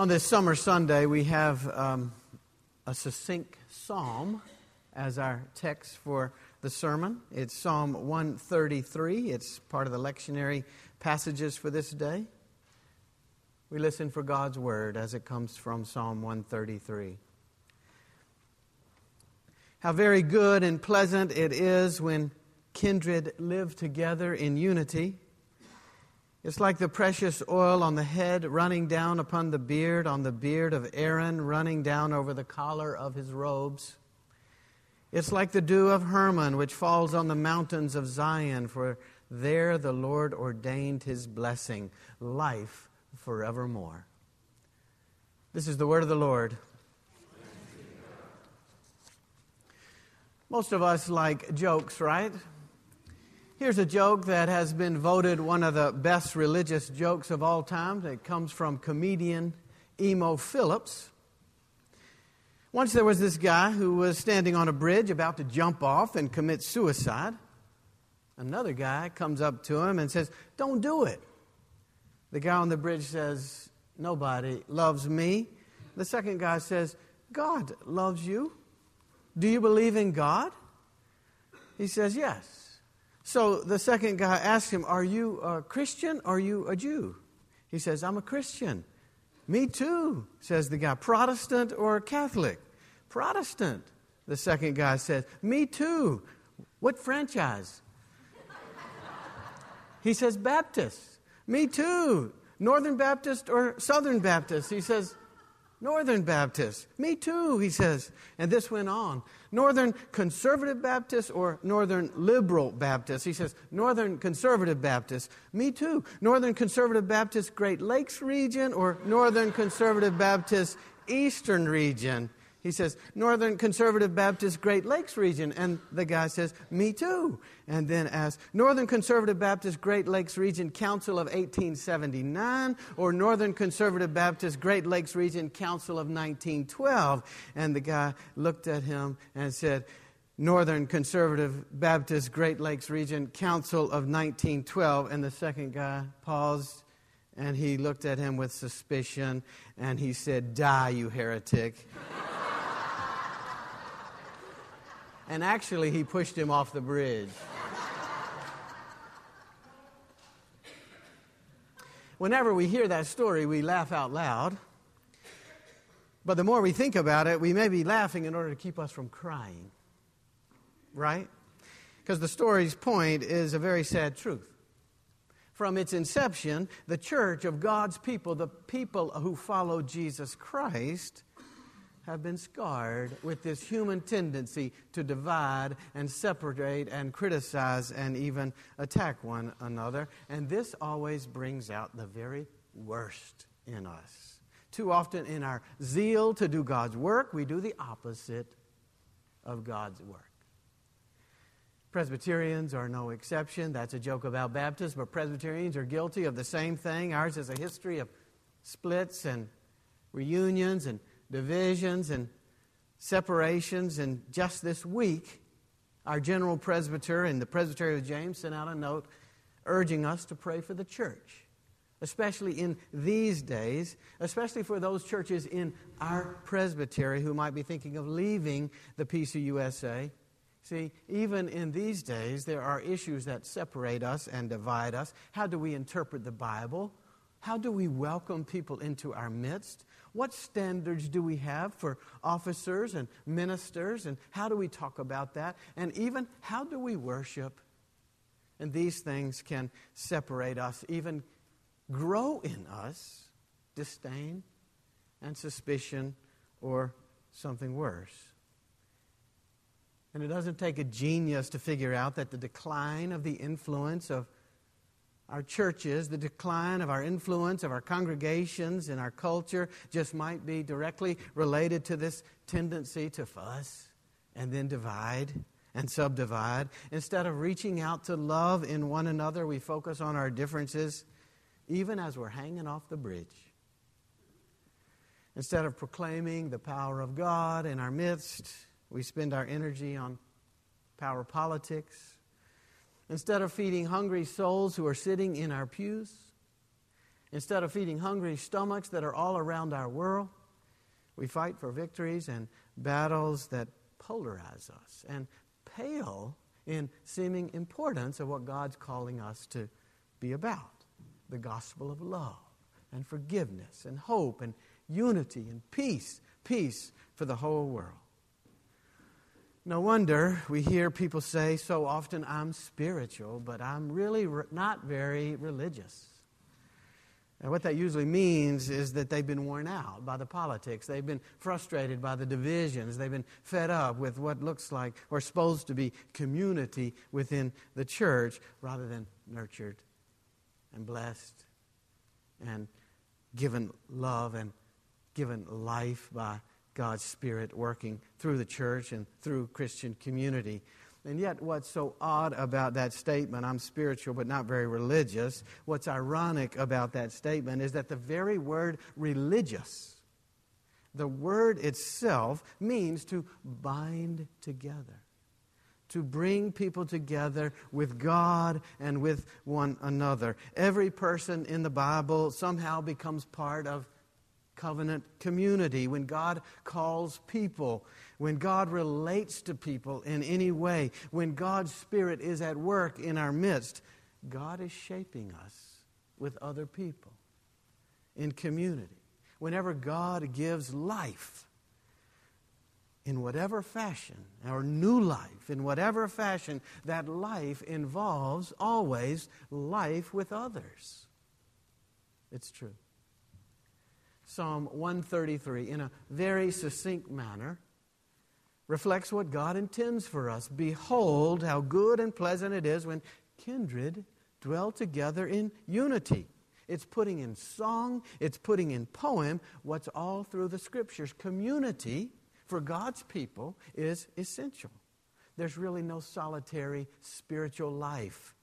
On this summer Sunday, we have um, a succinct psalm as our text for the sermon. It's Psalm 133. It's part of the lectionary passages for this day. We listen for God's word as it comes from Psalm 133. How very good and pleasant it is when kindred live together in unity. It's like the precious oil on the head running down upon the beard, on the beard of Aaron running down over the collar of his robes. It's like the dew of Hermon, which falls on the mountains of Zion, for there the Lord ordained his blessing, life forevermore. This is the word of the Lord. Most of us like jokes, right? Here's a joke that has been voted one of the best religious jokes of all time. It comes from comedian Emo Philips. Once there was this guy who was standing on a bridge about to jump off and commit suicide. Another guy comes up to him and says, Don't do it. The guy on the bridge says, Nobody loves me. The second guy says, God loves you. Do you believe in God? He says, Yes. So the second guy asks him, Are you a Christian? Are you a Jew? He says, I'm a Christian. Me too, says the guy. Protestant or Catholic? Protestant. The second guy says, Me too. What franchise? he says, Baptist. Me too. Northern Baptist or Southern Baptist? He says, Northern Baptist. Me too, he says. And this went on. Northern Conservative Baptist or Northern Liberal Baptist? He says, Northern Conservative Baptist. Me too. Northern Conservative Baptist Great Lakes region or Northern Conservative Baptist Eastern region? He says, Northern Conservative Baptist Great Lakes region. And the guy says, Me too. And then asks, Northern Conservative Baptist Great Lakes Region Council of 1879 or Northern Conservative Baptist Great Lakes Region Council of 1912. And the guy looked at him and said, Northern Conservative Baptist Great Lakes Region Council of 1912. And the second guy paused and he looked at him with suspicion and he said, Die, you heretic. And actually, he pushed him off the bridge. Whenever we hear that story, we laugh out loud. But the more we think about it, we may be laughing in order to keep us from crying. Right? Because the story's point is a very sad truth. From its inception, the church of God's people, the people who follow Jesus Christ, have been scarred with this human tendency to divide and separate and criticize and even attack one another. And this always brings out the very worst in us. Too often, in our zeal to do God's work, we do the opposite of God's work. Presbyterians are no exception. That's a joke about Baptists, but Presbyterians are guilty of the same thing. Ours is a history of splits and reunions and divisions and separations. And just this week, our general presbyter in the Presbytery of James sent out a note urging us to pray for the church, especially in these days, especially for those churches in our presbytery who might be thinking of leaving the PCUSA. See, even in these days, there are issues that separate us and divide us. How do we interpret the Bible? How do we welcome people into our midst? What standards do we have for officers and ministers? And how do we talk about that? And even how do we worship? And these things can separate us, even grow in us disdain and suspicion or something worse. And it doesn't take a genius to figure out that the decline of the influence of our churches, the decline of our influence, of our congregations, in our culture, just might be directly related to this tendency to fuss and then divide and subdivide. Instead of reaching out to love in one another, we focus on our differences, even as we're hanging off the bridge. Instead of proclaiming the power of God in our midst, we spend our energy on power politics Instead of feeding hungry souls who are sitting in our pews, Instead of feeding hungry stomachs that are all around our world, we fight for victories and battles that polarize us and pale in seeming importance of what God's calling us to be about the gospel of love and forgiveness and hope and unity and peace, peace for the whole world. No wonder we hear people say so often, I'm spiritual, but I'm really re- not very religious. And what that usually means is that they've been worn out by the politics. They've been frustrated by the divisions. They've been fed up with what looks like or supposed to be community within the church rather than nurtured and blessed and given love and given life by God's Spirit working through the church and through Christian community. And yet, what's so odd about that statement, I'm spiritual but not very religious, what's ironic about that statement is that the very word religious, the word itself, means to bind together, to bring people together with God and with one another. Every person in the Bible somehow becomes part of covenant community, when God calls people, when God relates to people in any way, when God's Spirit is at work in our midst, God is shaping us with other people in community. Whenever God gives life, in whatever fashion, or new life, in whatever fashion, that life involves always life with others. It's true. Psalm 133, in a very succinct manner, reflects what God intends for us. Behold, how good and pleasant it is when kindred dwell together in unity. It's putting in song, it's putting in poem what's all through the scriptures. Community for God's people is essential. There's really no solitary spiritual life.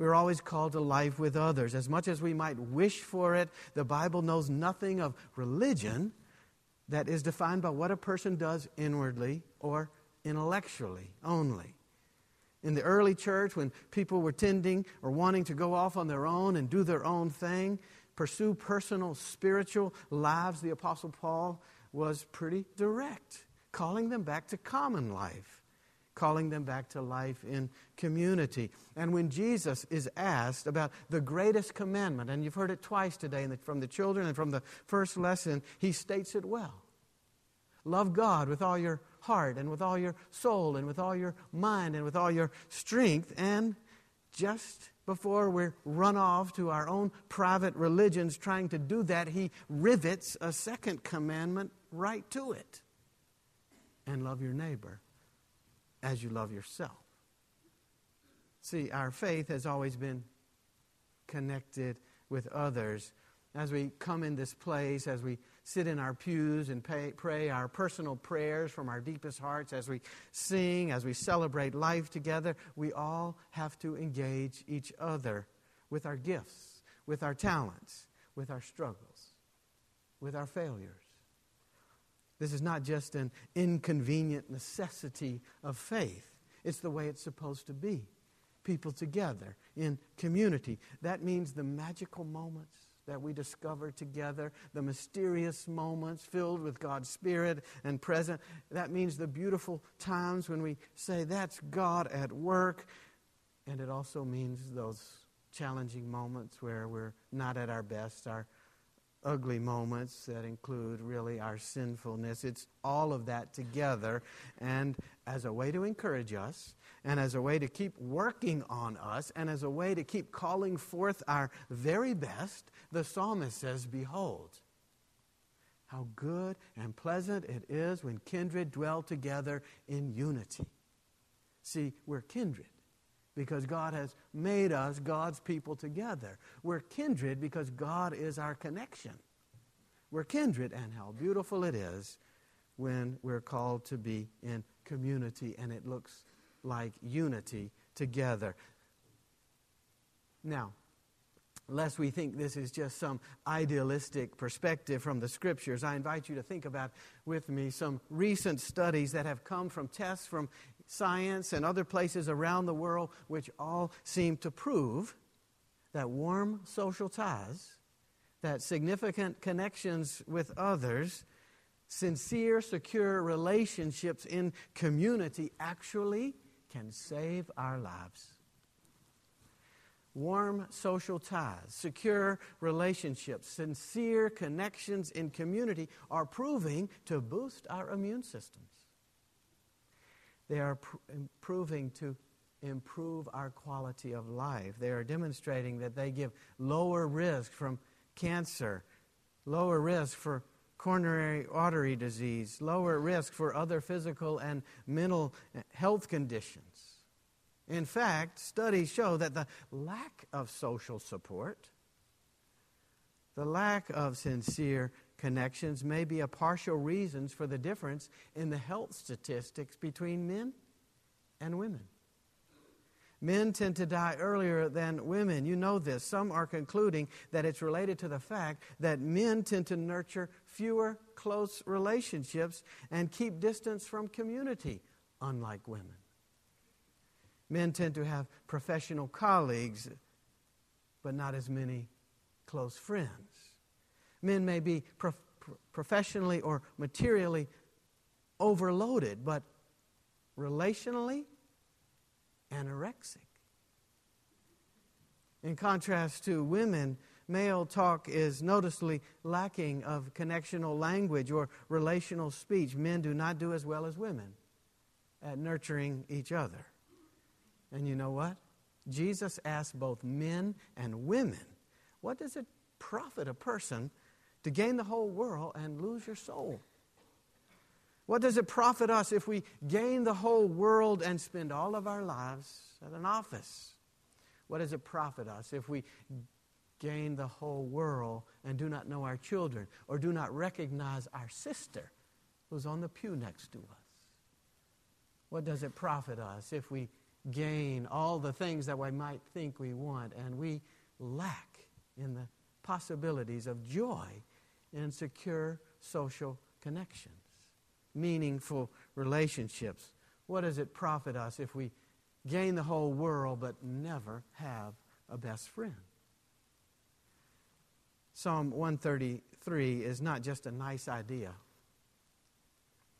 We're always called to life with others. As much as we might wish for it, the Bible knows nothing of religion that is defined by what a person does inwardly or intellectually only. In the early church, when people were tending or wanting to go off on their own and do their own thing, pursue personal spiritual lives, the Apostle Paul was pretty direct, calling them back to common life calling them back to life in community. And when Jesus is asked about the greatest commandment, and you've heard it twice today from the children and from the first lesson, he states it well. Love God with all your heart and with all your soul and with all your mind and with all your strength. And just before we run off to our own private religions trying to do that, he rivets a second commandment right to it. And love your neighbor as you love yourself. See, our faith has always been connected with others. As we come in this place, as we sit in our pews and pay, pray our personal prayers from our deepest hearts, as we sing, as we celebrate life together, we all have to engage each other with our gifts, with our talents, with our struggles, with our failures. This is not just an inconvenient necessity of faith, it's the way it's supposed to be. People together in community. That means the magical moments that we discover together, the mysterious moments filled with God's Spirit and present. That means the beautiful times when we say, That's God at work. And it also means those challenging moments where we're not at our best, our ugly moments that include really our sinfulness. It's all of that together. And as a way to encourage us, and as a way to keep working on us, and as a way to keep calling forth our very best, the psalmist says, Behold, how good and pleasant it is when kindred dwell together in unity. See, we're kindred because God has made us God's people together. We're kindred because God is our connection. We're kindred, and how beautiful it is when we're called to be in community and it looks like unity together. Now, lest we think this is just some idealistic perspective from the scriptures, I invite you to think about with me some recent studies that have come from tests from science and other places around the world, which all seem to prove that warm social ties, that significant connections with others, sincere, secure relationships in community actually can save our lives. Warm social ties, secure relationships, sincere connections in community are proving to boost our immune systems. They are pr- proving to improve our quality of life. They are demonstrating that they give lower risk from cancer, lower risk for coronary artery disease, lower risk for other physical and mental eh, health conditions. In fact, studies show that the lack of social support, the lack of sincere connections may be a partial reasons for the difference in the health statistics between men and women. Men tend to die earlier than women. You know this. Some are concluding that it's related to the fact that men tend to nurture fewer close relationships and keep distance from community, unlike women. Men tend to have professional colleagues, but not as many close friends. Men may be prof- professionally or materially overloaded, but relationally anorexic. In contrast to women, male talk is noticeably lacking of connectional language or relational speech. Men do not do as well as women at nurturing each other. And you know what? Jesus asked both men and women, What does it profit a person to gain the whole world and lose your soul? What does it profit us if we gain the whole world and spend all of our lives at an office? What does it profit us if we gain the whole world and do not know our children or do not recognize our sister who's on the pew next to us? What does it profit us if we gain all the things that we might think we want and we lack in the possibilities of joy in secure social connections? meaningful relationships. What does it profit us if we gain the whole world but never have a best friend? Psalm 133 is not just a nice idea.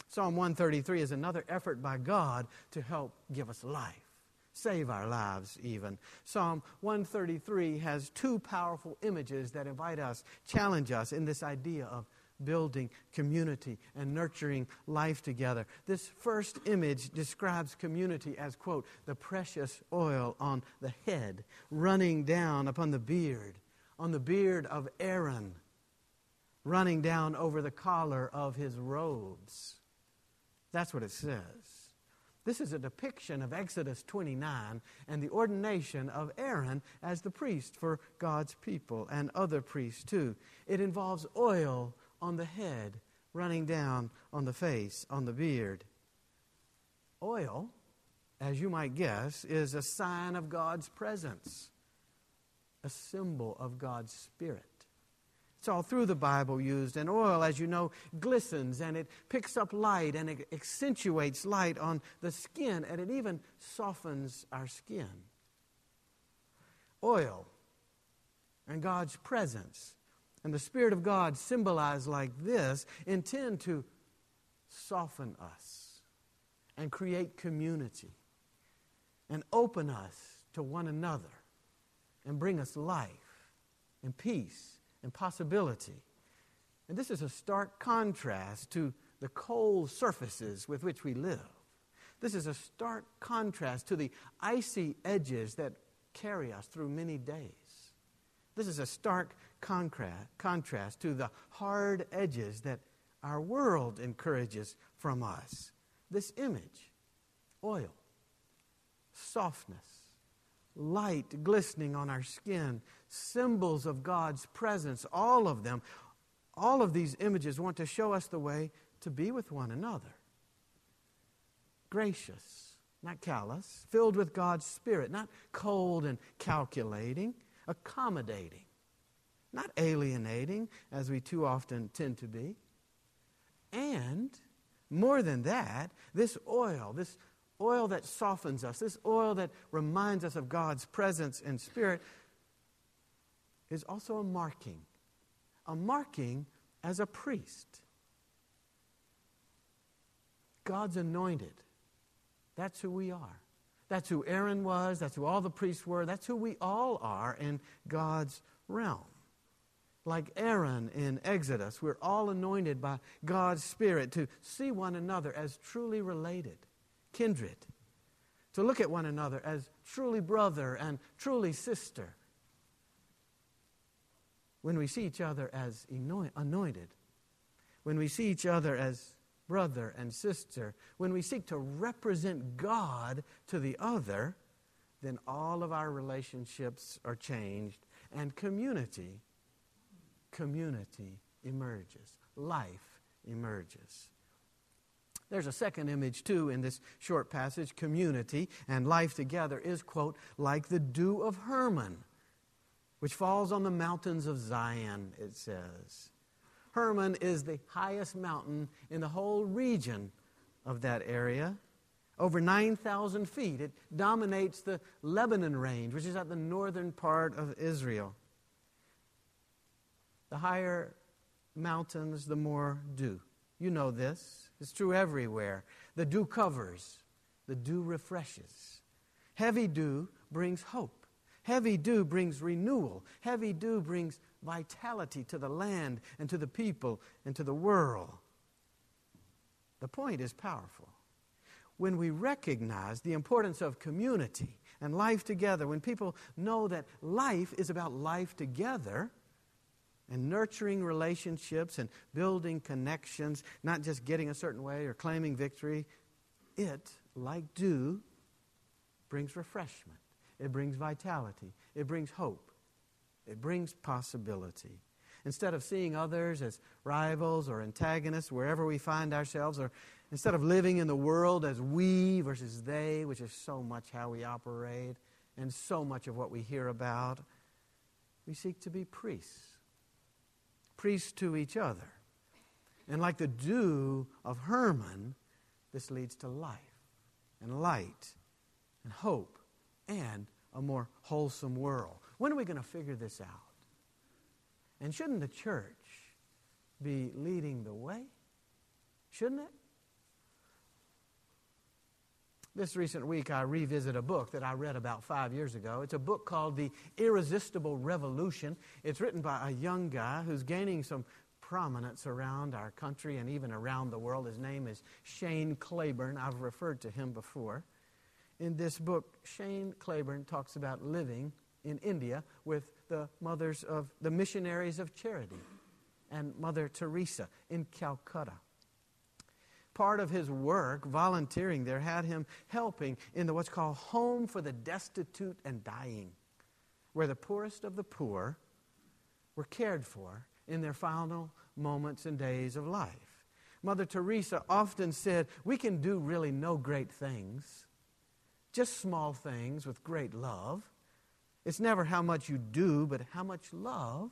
Psalm 133 is another effort by God to help give us life, save our lives, even. Psalm 133 has two powerful images that invite us, challenge us in this idea of building community and nurturing life together. This first image describes community as, quote, the precious oil on the head running down upon the beard, on the beard of Aaron, running down over the collar of his robes. That's what it says. This is a depiction of Exodus 29 and the ordination of Aaron as the priest for God's people and other priests too. It involves oil on the head, running down on the face, on the beard. Oil, as you might guess, is a sign of God's presence, a symbol of God's Spirit. It's all through the Bible used. And oil, as you know, glistens and it picks up light and it accentuates light on the skin and it even softens our skin. Oil and God's presence and the Spirit of God, symbolized like this, intend to soften us and create community and open us to one another and bring us life and peace and possibility. And this is a stark contrast to the cold surfaces with which we live. This is a stark contrast to the icy edges that carry us through many days. This is a stark contrast to the hard edges that our world encourages from us. This image oil, softness, light glistening on our skin, symbols of God's presence, all of them, all of these images want to show us the way to be with one another. Gracious, not callous, filled with God's Spirit, not cold and calculating, accommodating not alienating, as we too often tend to be. And more than that, this oil, this oil that softens us, this oil that reminds us of God's presence and spirit, is also a marking, a marking as a priest. God's anointed. That's who we are. That's who Aaron was. That's who all the priests were. That's who we all are in God's realm. Like Aaron in Exodus, we're all anointed by God's Spirit to see one another as truly related, kindred, to look at one another as truly brother and truly sister. When we see each other as anointed, when we see each other as brother and sister, when we seek to represent God to the other, then all of our relationships are changed and community, community emerges. Life emerges. There's a second image, too, in this short passage. Community and life together is, quote, like the dew of Hermon, which falls on the mountains of Zion, it says. Hermon is the highest mountain in the whole region of that area. Over 9,000 feet. It dominates the Lebanon range, which is at the northern part of Israel. The higher mountains, the more dew. You know this. It's true everywhere. The dew covers, the dew refreshes. Heavy dew brings hope. Heavy dew brings renewal. Heavy dew brings vitality to the land and to the people and to the world. The point is powerful. When we recognize the importance of community and life together, when people know that life is about life together and nurturing relationships and building connections, not just getting a certain way or claiming victory, it, like dew, brings refreshment. It brings vitality. It brings hope. It brings possibility. Instead of seeing others as rivals or antagonists wherever we find ourselves, or instead of living in the world as we versus they, which is so much how we operate and so much of what we hear about, we seek to be priests. Priests to each other. And like the dew of Hermon, this leads to life and light and hope and a more wholesome world. When are we going to figure this out? And shouldn't the church be leading the way? Shouldn't it? This recent week, I revisit a book that I read about five years ago. It's a book called The Irresistible Revolution. It's written by a young guy who's gaining some prominence around our country and even around the world. His name is Shane Claiborne. I've referred to him before. In this book, Shane Claiborne talks about living in India with the mothers of the missionaries of charity and Mother Teresa in Calcutta. Part of his work, volunteering there, had him helping in the what's called Home for the Destitute and Dying, where the poorest of the poor were cared for in their final moments and days of life. Mother Teresa often said, We can do really no great things, just small things with great love. It's never how much you do, but how much love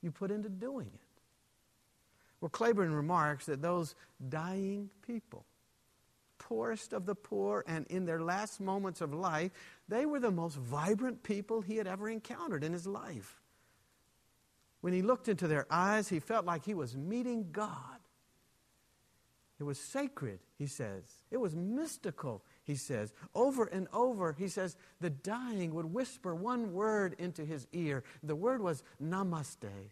you put into doing it. Well, Claiborne remarks that those dying people, poorest of the poor, and in their last moments of life, they were the most vibrant people he had ever encountered in his life. When he looked into their eyes, he felt like he was meeting God. It was sacred, he says. It was mystical he says. Over and over, he says, the dying would whisper one word into his ear. The word was namaste.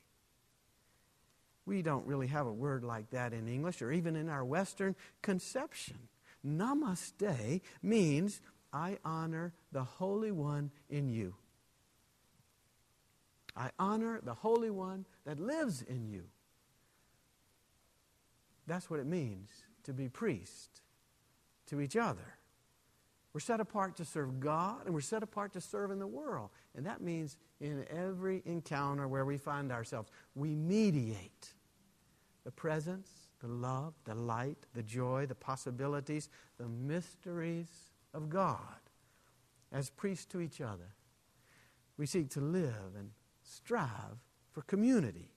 We don't really have a word like that in English or even in our Western conception. Namaste means, I honor the Holy One in you. I honor the Holy One that lives in you. That's what it means to be priest to each other. We're set apart to serve God and we're set apart to serve in the world. And that means in every encounter where we find ourselves, we mediate the presence, the love, the light, the joy, the possibilities, the mysteries of God as priests to each other. We seek to live and strive for community,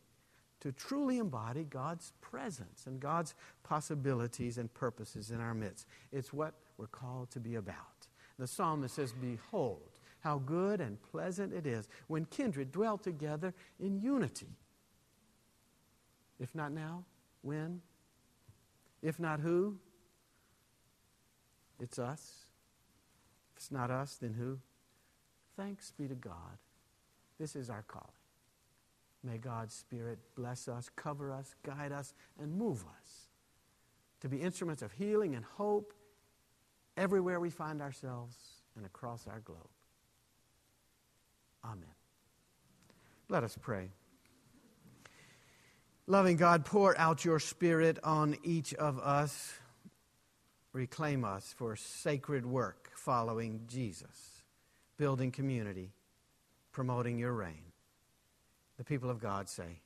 to truly embody God's presence and God's possibilities and purposes in our midst. It's what we're called to be about. The psalmist says, Behold, How good and pleasant it is when kindred dwell together in unity. If not now, when? If not who? It's us. If it's not us, then who? Thanks be to God. This is our calling. May God's Spirit bless us, cover us, guide us, and move us to be instruments of healing and hope everywhere we find ourselves and across our globe. Amen. Let us pray. Loving God, pour out your Spirit on each of us. Reclaim us for sacred work following Jesus, building community, promoting your reign. The people of God say,